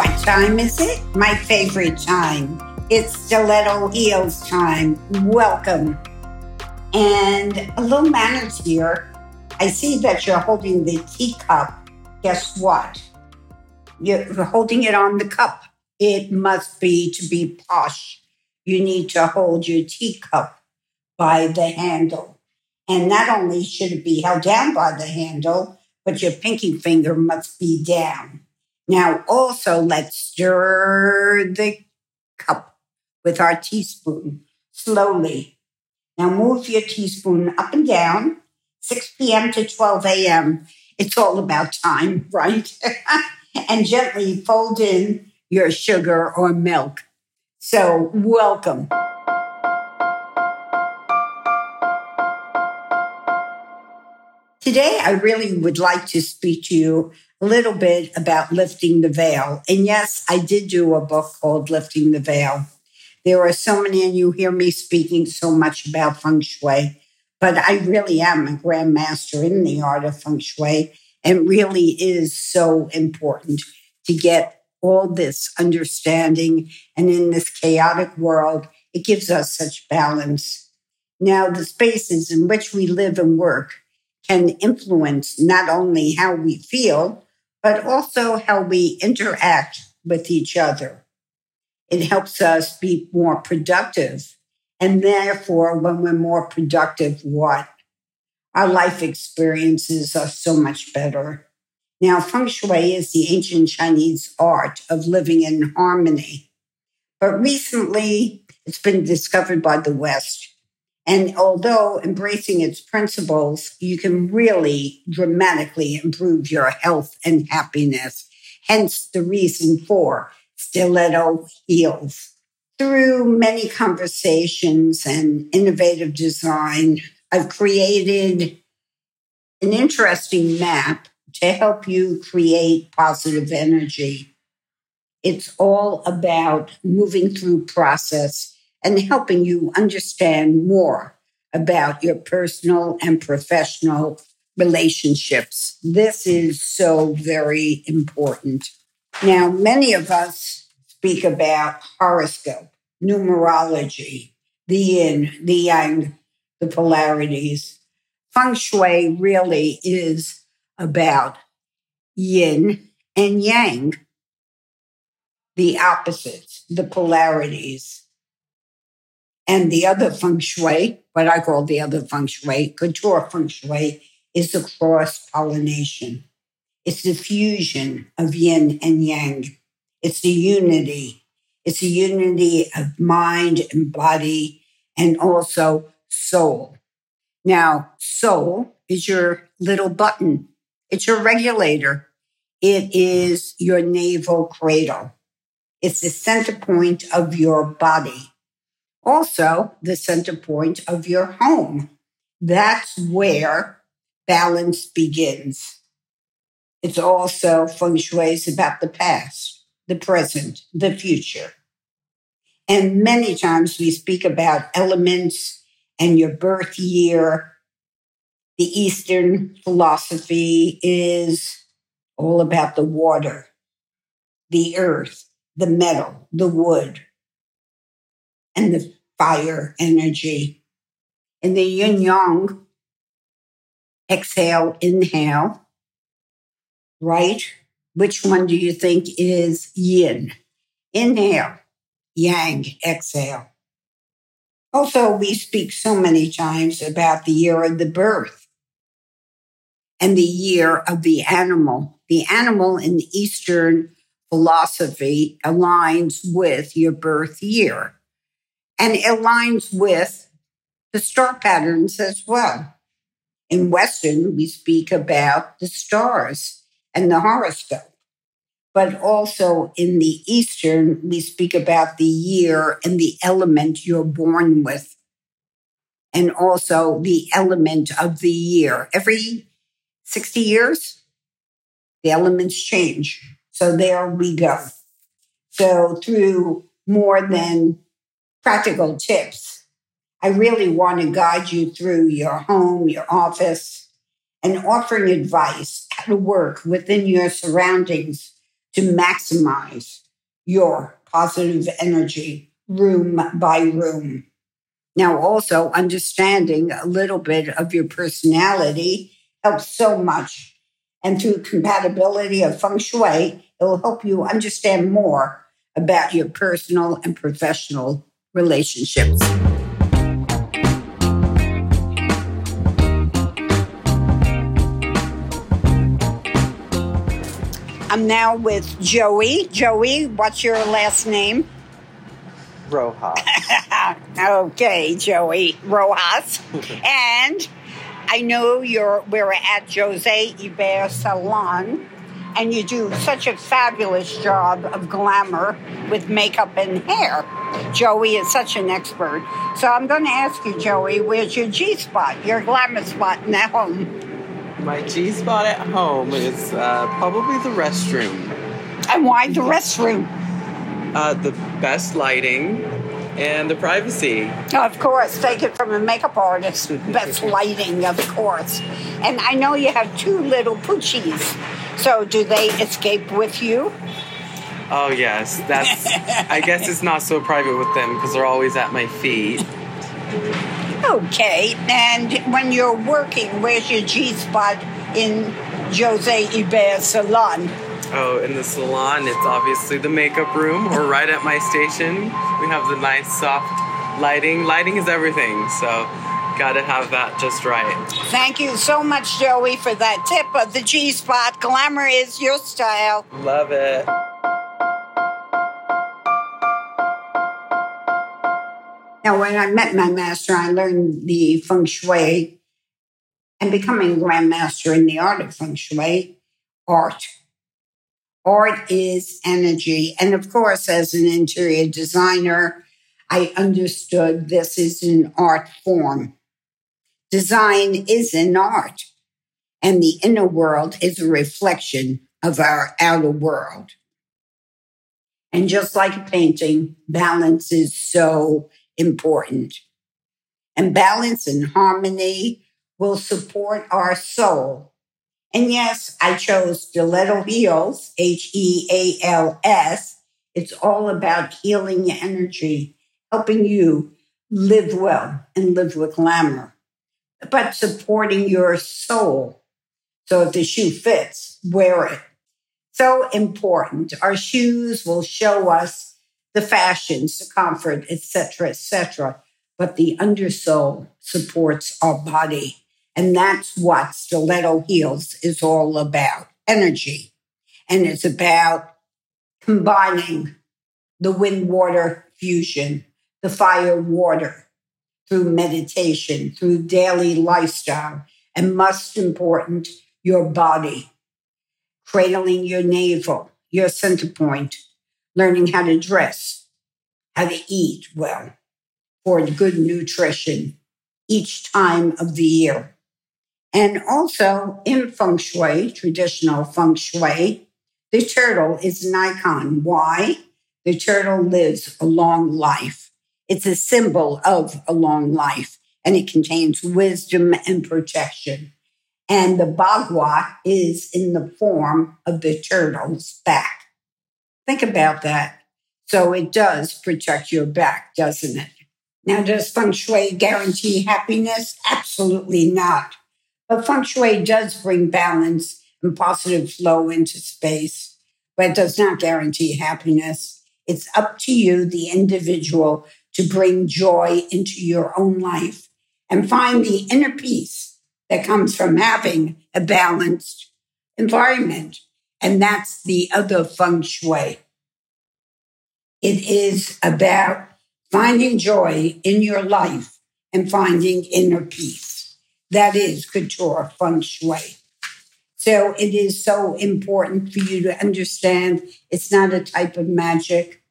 What time is it? My favorite time. It's Stiletto Heels time. Welcome. And a little manners here. I see that you're holding the teacup. Guess what? You're holding it on the cup. It must be to be posh. You need to hold your teacup by the handle. And not only should it be held down by the handle, but your pinky finger must be down. Now, also, let's stir the cup with our teaspoon slowly. Now, move your teaspoon up and down, 6 p.m. to 12 a.m. It's all about time, right? and gently fold in your sugar or milk. So, welcome. Today, I really would like to speak to you little bit about lifting the veil. And yes, I did do a book called Lifting the Veil. There are so many, and you hear me speaking so much about feng shui, but I really am a grandmaster in the art of feng shui and really is so important to get all this understanding. And in this chaotic world, it gives us such balance. Now, the spaces in which we live and work can influence not only how we feel, but also how we interact with each other. It helps us be more productive. And therefore, when we're more productive, what? Our life experiences are so much better. Now, feng shui is the ancient Chinese art of living in harmony. But recently, it's been discovered by the West and although embracing its principles, you can really dramatically improve your health and happiness. Hence the reason for stiletto heels. Through many conversations and innovative design, I've created an interesting map to help you create positive energy. It's all about moving through process and helping you understand more about your personal and professional relationships. This is so very important. Now, many of us speak about horoscope, numerology, the yin, the yang, the polarities. Feng Shui really is about yin and yang, the opposites, the polarities. And the other feng shui, what I call the other feng shui, couture feng shui, is the cross pollination. It's the fusion of yin and yang. It's the unity. It's the unity of mind and body and also soul. Now, soul is your little button. It's your regulator. It is your navel cradle. It's the center point of your body also the center point of your home. That's where balance begins. It's also feng shui is about the past, the present, the future. And many times we speak about elements and your birth year. The Eastern philosophy is all about the water, the earth, the metal, the wood, and the fire energy. In the yin mm-hmm. yang, exhale, inhale, right? Which one do you think is yin? Inhale, yang, exhale. Also, we speak so many times about the year of the birth and the year of the animal. The animal in Eastern philosophy aligns with your birth year and aligns with the star patterns as well. In Western, we speak about the stars and the horoscope, but also in the Eastern, we speak about the year and the element you're born with, and also the element of the year. Every 60 years, the elements change. So there we go. So through more than practical tips. I really want to guide you through your home, your office, and offering advice how to work within your surroundings to maximize your positive energy room by room. Now, also understanding a little bit of your personality helps so much. And through compatibility of feng shui, it will help you understand more about your personal and professional relationships. I'm now with Joey. Joey, what's your last name? Rojas. okay, Joey Rojas. and I know you're we're at Jose Eber Salon and you do such a fabulous job of glamour with makeup and hair. Joey is such an expert. So I'm going to ask you, Joey, where's your G spot, your glamour spot in that home? My G spot at home is uh, probably the restroom. And why the restroom? Uh, the best lighting and the privacy. Of course, take it from a makeup artist. Best lighting, of course. And I know you have two little poochies. So, do they escape with you? Oh yes, that's. I guess it's not so private with them because they're always at my feet. Okay, and when you're working, where's your G spot in Jose Eber Salon? Oh, in the salon, it's obviously the makeup room, or right at my station. We have the nice soft lighting. Lighting is everything, so Gotta have that just right. Thank you so much, Joey, for that tip of the G spot. Glamour is your style. Love it. When I met my master, I learned the feng shui and becoming grandmaster in the art of feng shui, art. Art is energy. And of course, as an interior designer, I understood this is an art form. Design is an art, and the inner world is a reflection of our outer world. And just like a painting, balance is so important. And balance and harmony will support our soul. And yes, I chose Stiletto Heals, H E A L S. It's all about healing your energy, helping you live well and live with glamour but supporting your soul. So if the shoe fits, wear it. So important. Our shoes will show us the fashions, the comfort, etc., etc. But the undersole supports our body. And that's what stiletto heels is all about energy. And it's about combining the wind water fusion, the fire water, through meditation, through daily lifestyle, and most important, your body. Cradling your navel, your center point, learning how to dress, how to eat well for good nutrition each time of the year. And also in feng shui, traditional feng shui, the turtle is an icon. Why? The turtle lives a long life. It's a symbol of a long life and it contains wisdom and protection. And the bagua is in the form of the turtle's back. Think about that. So it does protect your back, doesn't it? Now, does feng shui guarantee happiness? Absolutely not. But feng shui does bring balance and positive flow into space, but it does not guarantee happiness. It's up to you, the individual, to bring joy into your own life and find the inner peace that comes from having a balanced environment. And that's the other feng shui. It is about finding joy in your life and finding inner peace. That is couture feng shui. So it is so important for you to understand it's not a type of magic.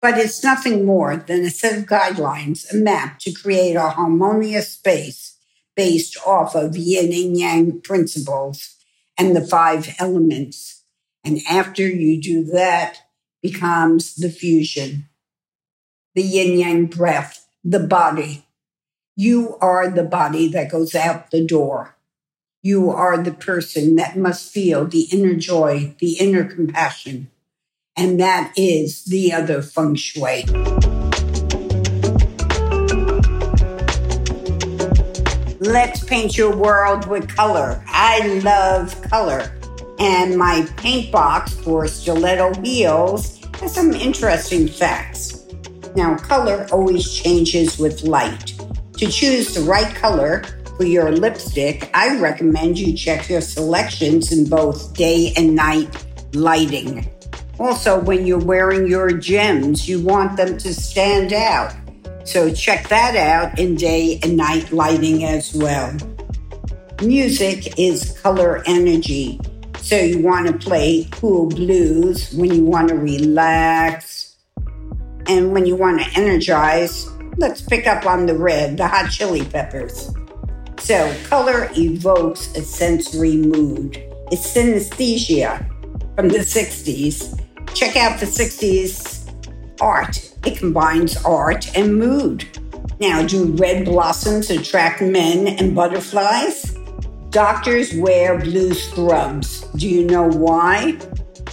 But it's nothing more than a set of guidelines, a map to create a harmonious space based off of yin and yang principles and the five elements. And after you do that, becomes the fusion, the yin yang breath, the body. You are the body that goes out the door. You are the person that must feel the inner joy, the inner compassion. And that is the other feng shui. Let's paint your world with color. I love color. And my paint box for stiletto heels has some interesting facts. Now, color always changes with light. To choose the right color, for your lipstick, I recommend you check your selections in both day and night lighting. Also, when you're wearing your gems, you want them to stand out. So check that out in day and night lighting as well. Music is color energy. So you want to play cool blues when you want to relax. And when you want to energize, let's pick up on the red, the hot chili peppers. So, color evokes a sensory mood. It's synesthesia from the 60s. Check out the 60s art. It combines art and mood. Now, do red blossoms attract men and butterflies? Doctors wear blue scrubs. Do you know why?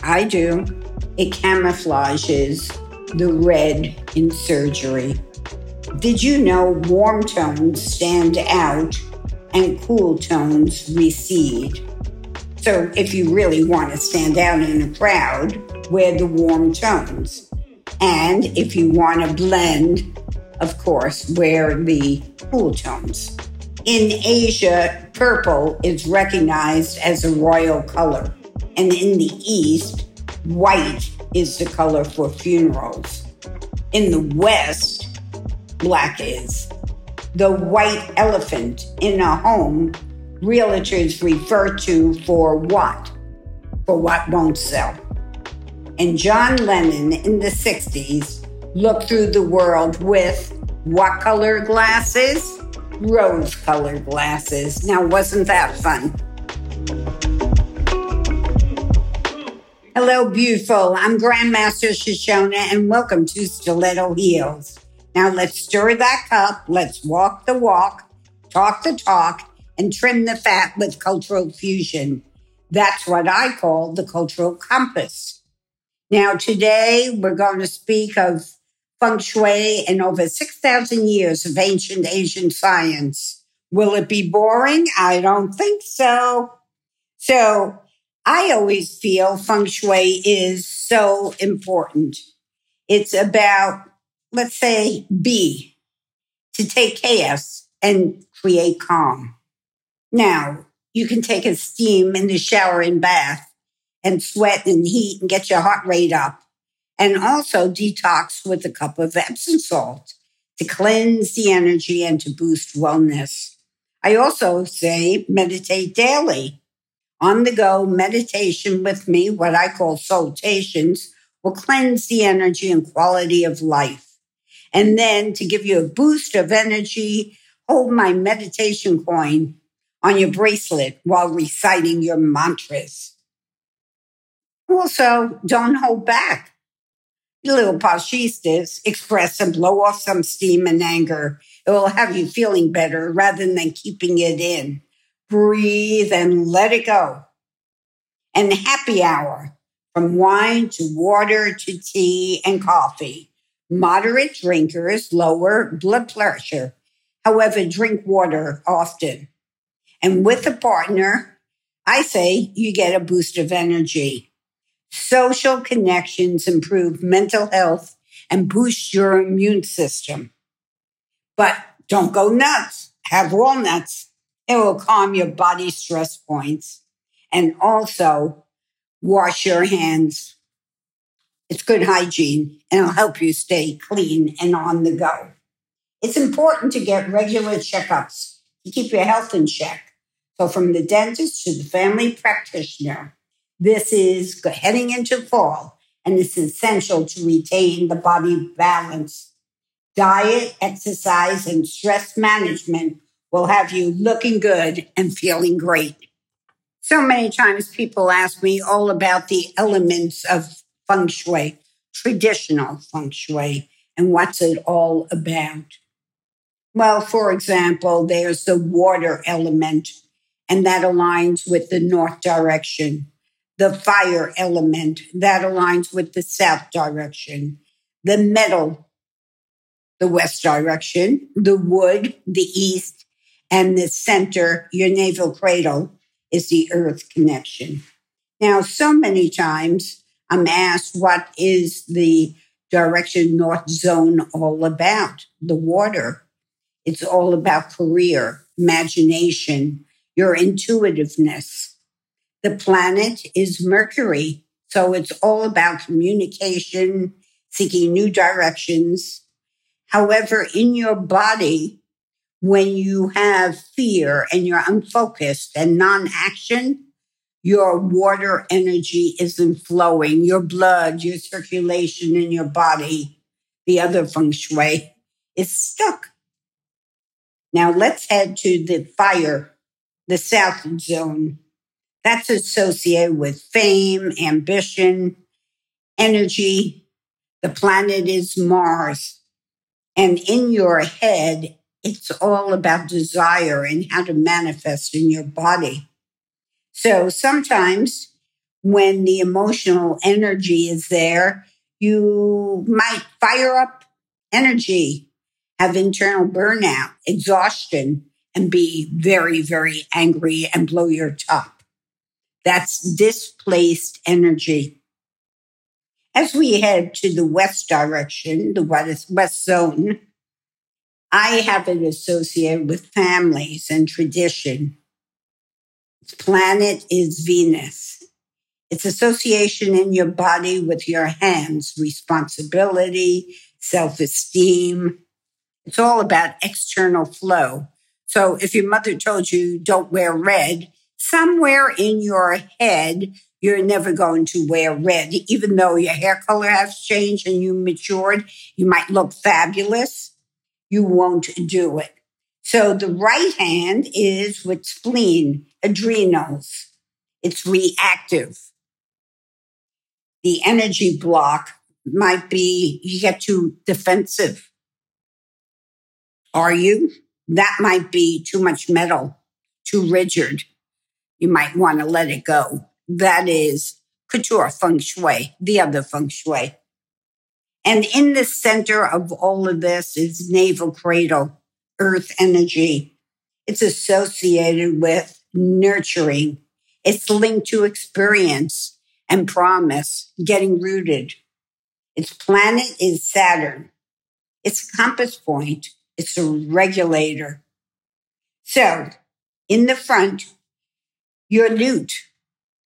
I do. It camouflages the red in surgery. Did you know warm tones stand out and cool tones recede. So if you really want to stand out in a crowd, wear the warm tones. And if you want to blend, of course, wear the cool tones. In Asia, purple is recognized as a royal color. And in the East, white is the color for funerals. In the West, black is the white elephant in a home, realtors refer to for what? For what won't sell. And John Lennon in the 60s looked through the world with what color glasses? Rose colored glasses. Now, wasn't that fun? Hello, beautiful. I'm Grandmaster Shashona, and welcome to Stiletto Heels. Now let's stir that cup. Let's walk the walk, talk the talk, and trim the fat with cultural fusion. That's what I call the cultural compass. Now, today we're going to speak of feng shui and over 6,000 years of ancient Asian science. Will it be boring? I don't think so. So I always feel feng shui is so important. It's about let's say B, to take chaos and create calm. Now, you can take a steam in the shower and bath and sweat and heat and get your heart rate up. And also detox with a cup of Epsom salt to cleanse the energy and to boost wellness. I also say meditate daily. On the go meditation with me, what I call saltations, will cleanse the energy and quality of life. And then to give you a boost of energy, hold my meditation coin on your bracelet while reciting your mantras. Also, don't hold back. Little pashistas, express and blow off some steam and anger. It will have you feeling better rather than keeping it in. Breathe and let it go. And happy hour from wine to water to tea and coffee. Moderate drinkers lower blood pressure. However, drink water often. And with a partner, I say you get a boost of energy. Social connections improve mental health and boost your immune system. But don't go nuts. Have walnuts. It will calm your body stress points and also wash your hands it's good hygiene and it'll help you stay clean and on the go. It's important to get regular checkups to keep your health in check. So, from the dentist to the family practitioner, this is heading into fall and it's essential to retain the body balance. Diet, exercise, and stress management will have you looking good and feeling great. So many times people ask me all about the elements of feng shui, traditional feng shui, and what's it all about? Well, for example, there's the water element, and that aligns with the north direction. The fire element, that aligns with the south direction. The metal, the west direction. The wood, the east. And the center, your navel cradle, is the earth connection. Now, so many times I'm asked, what is the direction north zone all about? The water. It's all about career, imagination, your intuitiveness. The planet is Mercury. So it's all about communication, seeking new directions. However, in your body, when you have fear and you're unfocused and non action, your water energy isn't flowing, your blood, your circulation in your body, the other feng shui is stuck. Now let's head to the fire, the south zone. That's associated with fame, ambition, energy. The planet is Mars. And in your head, it's all about desire and how to manifest in your body. So sometimes when the emotional energy is there, you might fire up energy, have internal burnout, exhaustion, and be very, very angry and blow your top. That's displaced energy. As we head to the west direction, the west, zone, I have it associated with families and tradition Its planet is Venus. It's association in your body with your hands, responsibility, self esteem. It's all about external flow. So if your mother told you don't wear red, somewhere in your head, you're never going to wear red. Even though your hair color has changed and you matured, you might look fabulous. You won't do it. So the right hand is with spleen, adrenals. It's reactive. The energy block might be you get too defensive. Are you? That might be too much metal, too rigid. You might want to let it go. That is couture feng shui, the other feng shui. And in the center of all of this is navel cradle earth energy. It's associated with nurturing. It's linked to experience and promise, getting rooted. Its planet is Saturn. It's a compass point. It's a regulator. So in the front, your lute.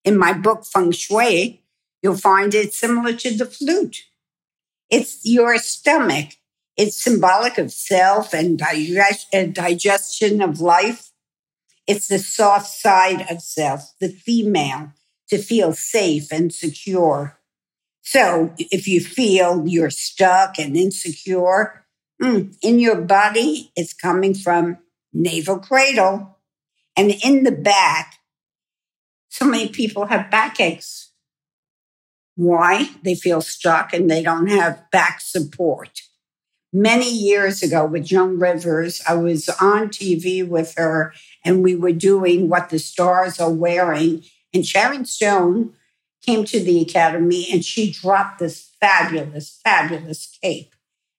In my book, Feng Shui, you'll find it similar to the flute. It's your stomach it's symbolic of self and digestion of life. It's the soft side of self, the female, to feel safe and secure. So if you feel you're stuck and insecure, mm, in your body, it's coming from navel cradle. And in the back, so many people have backaches. Why? They feel stuck and they don't have back support many years ago with Joan Rivers. I was on TV with her and we were doing what the stars are wearing. And Sharon Stone came to the Academy and she dropped this fabulous, fabulous cape.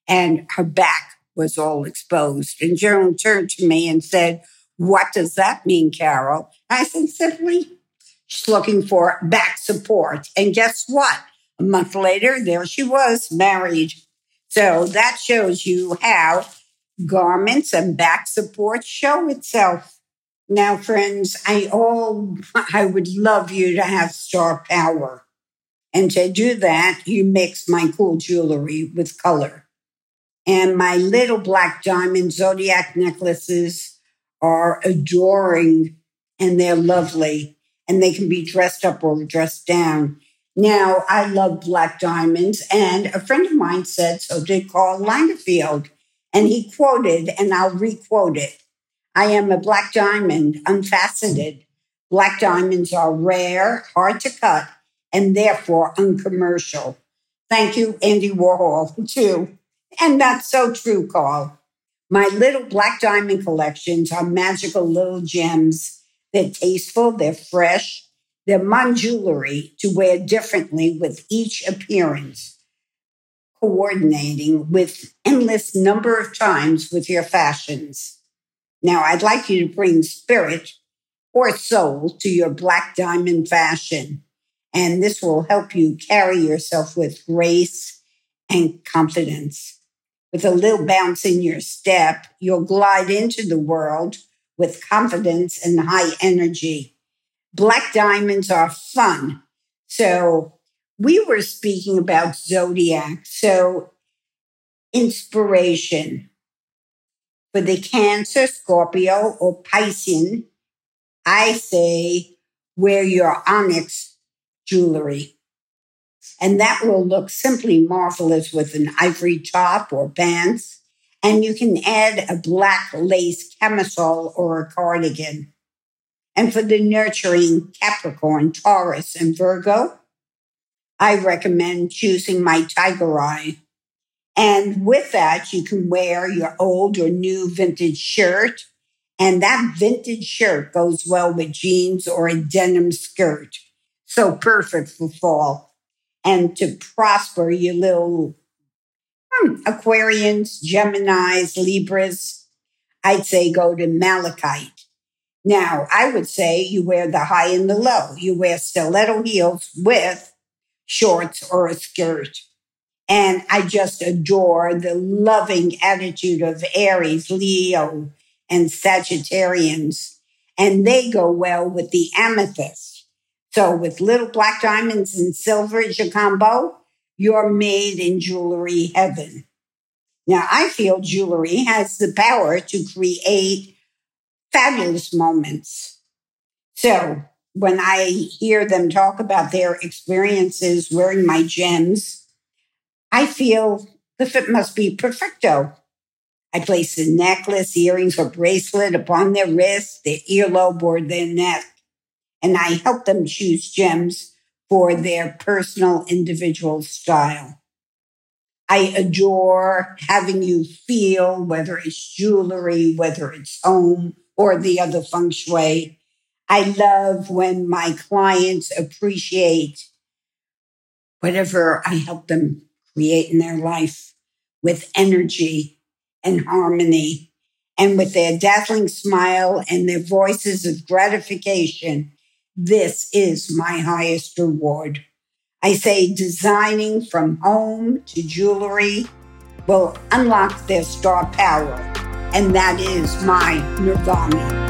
And her back was all exposed. And Joan turned to me and said, What does that mean, Carol? I said, Simply, she's looking for back support. And guess what? A month later, there she was, married so that shows you how garments and back support show itself. Now, friends, I all I would love you to have star power. And to do that, you mix my cool jewelry with color. And my little black diamond zodiac necklaces are adoring and they're lovely and they can be dressed up or dressed down. Now, I love black diamonds, and a friend of mine said so did Karl Lagerfeld. And he quoted, and I'll requote it I am a black diamond, unfaceted. Black diamonds are rare, hard to cut, and therefore uncommercial. Thank you, Andy Warhol, too. And that's so true, Karl. My little black diamond collections are magical little gems They're tasteful, they're fresh, they're mon jewelry to wear differently with each appearance, coordinating with endless number of times with your fashions. Now, I'd like you to bring spirit or soul to your black diamond fashion. And this will help you carry yourself with grace and confidence. With a little bounce in your step, you'll glide into the world with confidence and high energy. Black diamonds are fun. So we were speaking about zodiac. So inspiration for the Cancer, Scorpio, or Piscean I say wear your onyx jewelry. And that will look simply marvelous with an ivory top or pants. And you can add a black lace camisole or a cardigan. And for the nurturing Capricorn, Taurus, and Virgo, I recommend choosing my tiger eye. And with that, you can wear your old or new vintage shirt and that vintage shirt goes well with jeans or a denim skirt. So perfect for fall. And to prosper, you little hmm, Aquarians, Geminis, Libras, I'd say go to Malachite. Now, I would say you wear the high and the low. You wear stiletto heels with shorts or a skirt. And I just adore the loving attitude of Aries, Leo, and Sagittarians, and they go well with the amethyst. So with little black diamonds and silver as your combo, you're made in jewelry heaven. Now, I feel jewelry has the power to create fabulous moments. So when I hear them talk about their experiences wearing my gems, I feel the fit must be perfecto. I place a necklace, earrings, or bracelet upon their wrist, their earlobe, or their neck, and I help them choose gems for their personal individual style. I adore having you feel whether it's jewelry, whether it's home, or the other feng shui. I love when my clients appreciate whatever I help them create in their life with energy and harmony. And with their dazzling smile and their voices of gratification, this is my highest reward. I say designing from home to jewelry will unlock their star power. And that is my nirvana.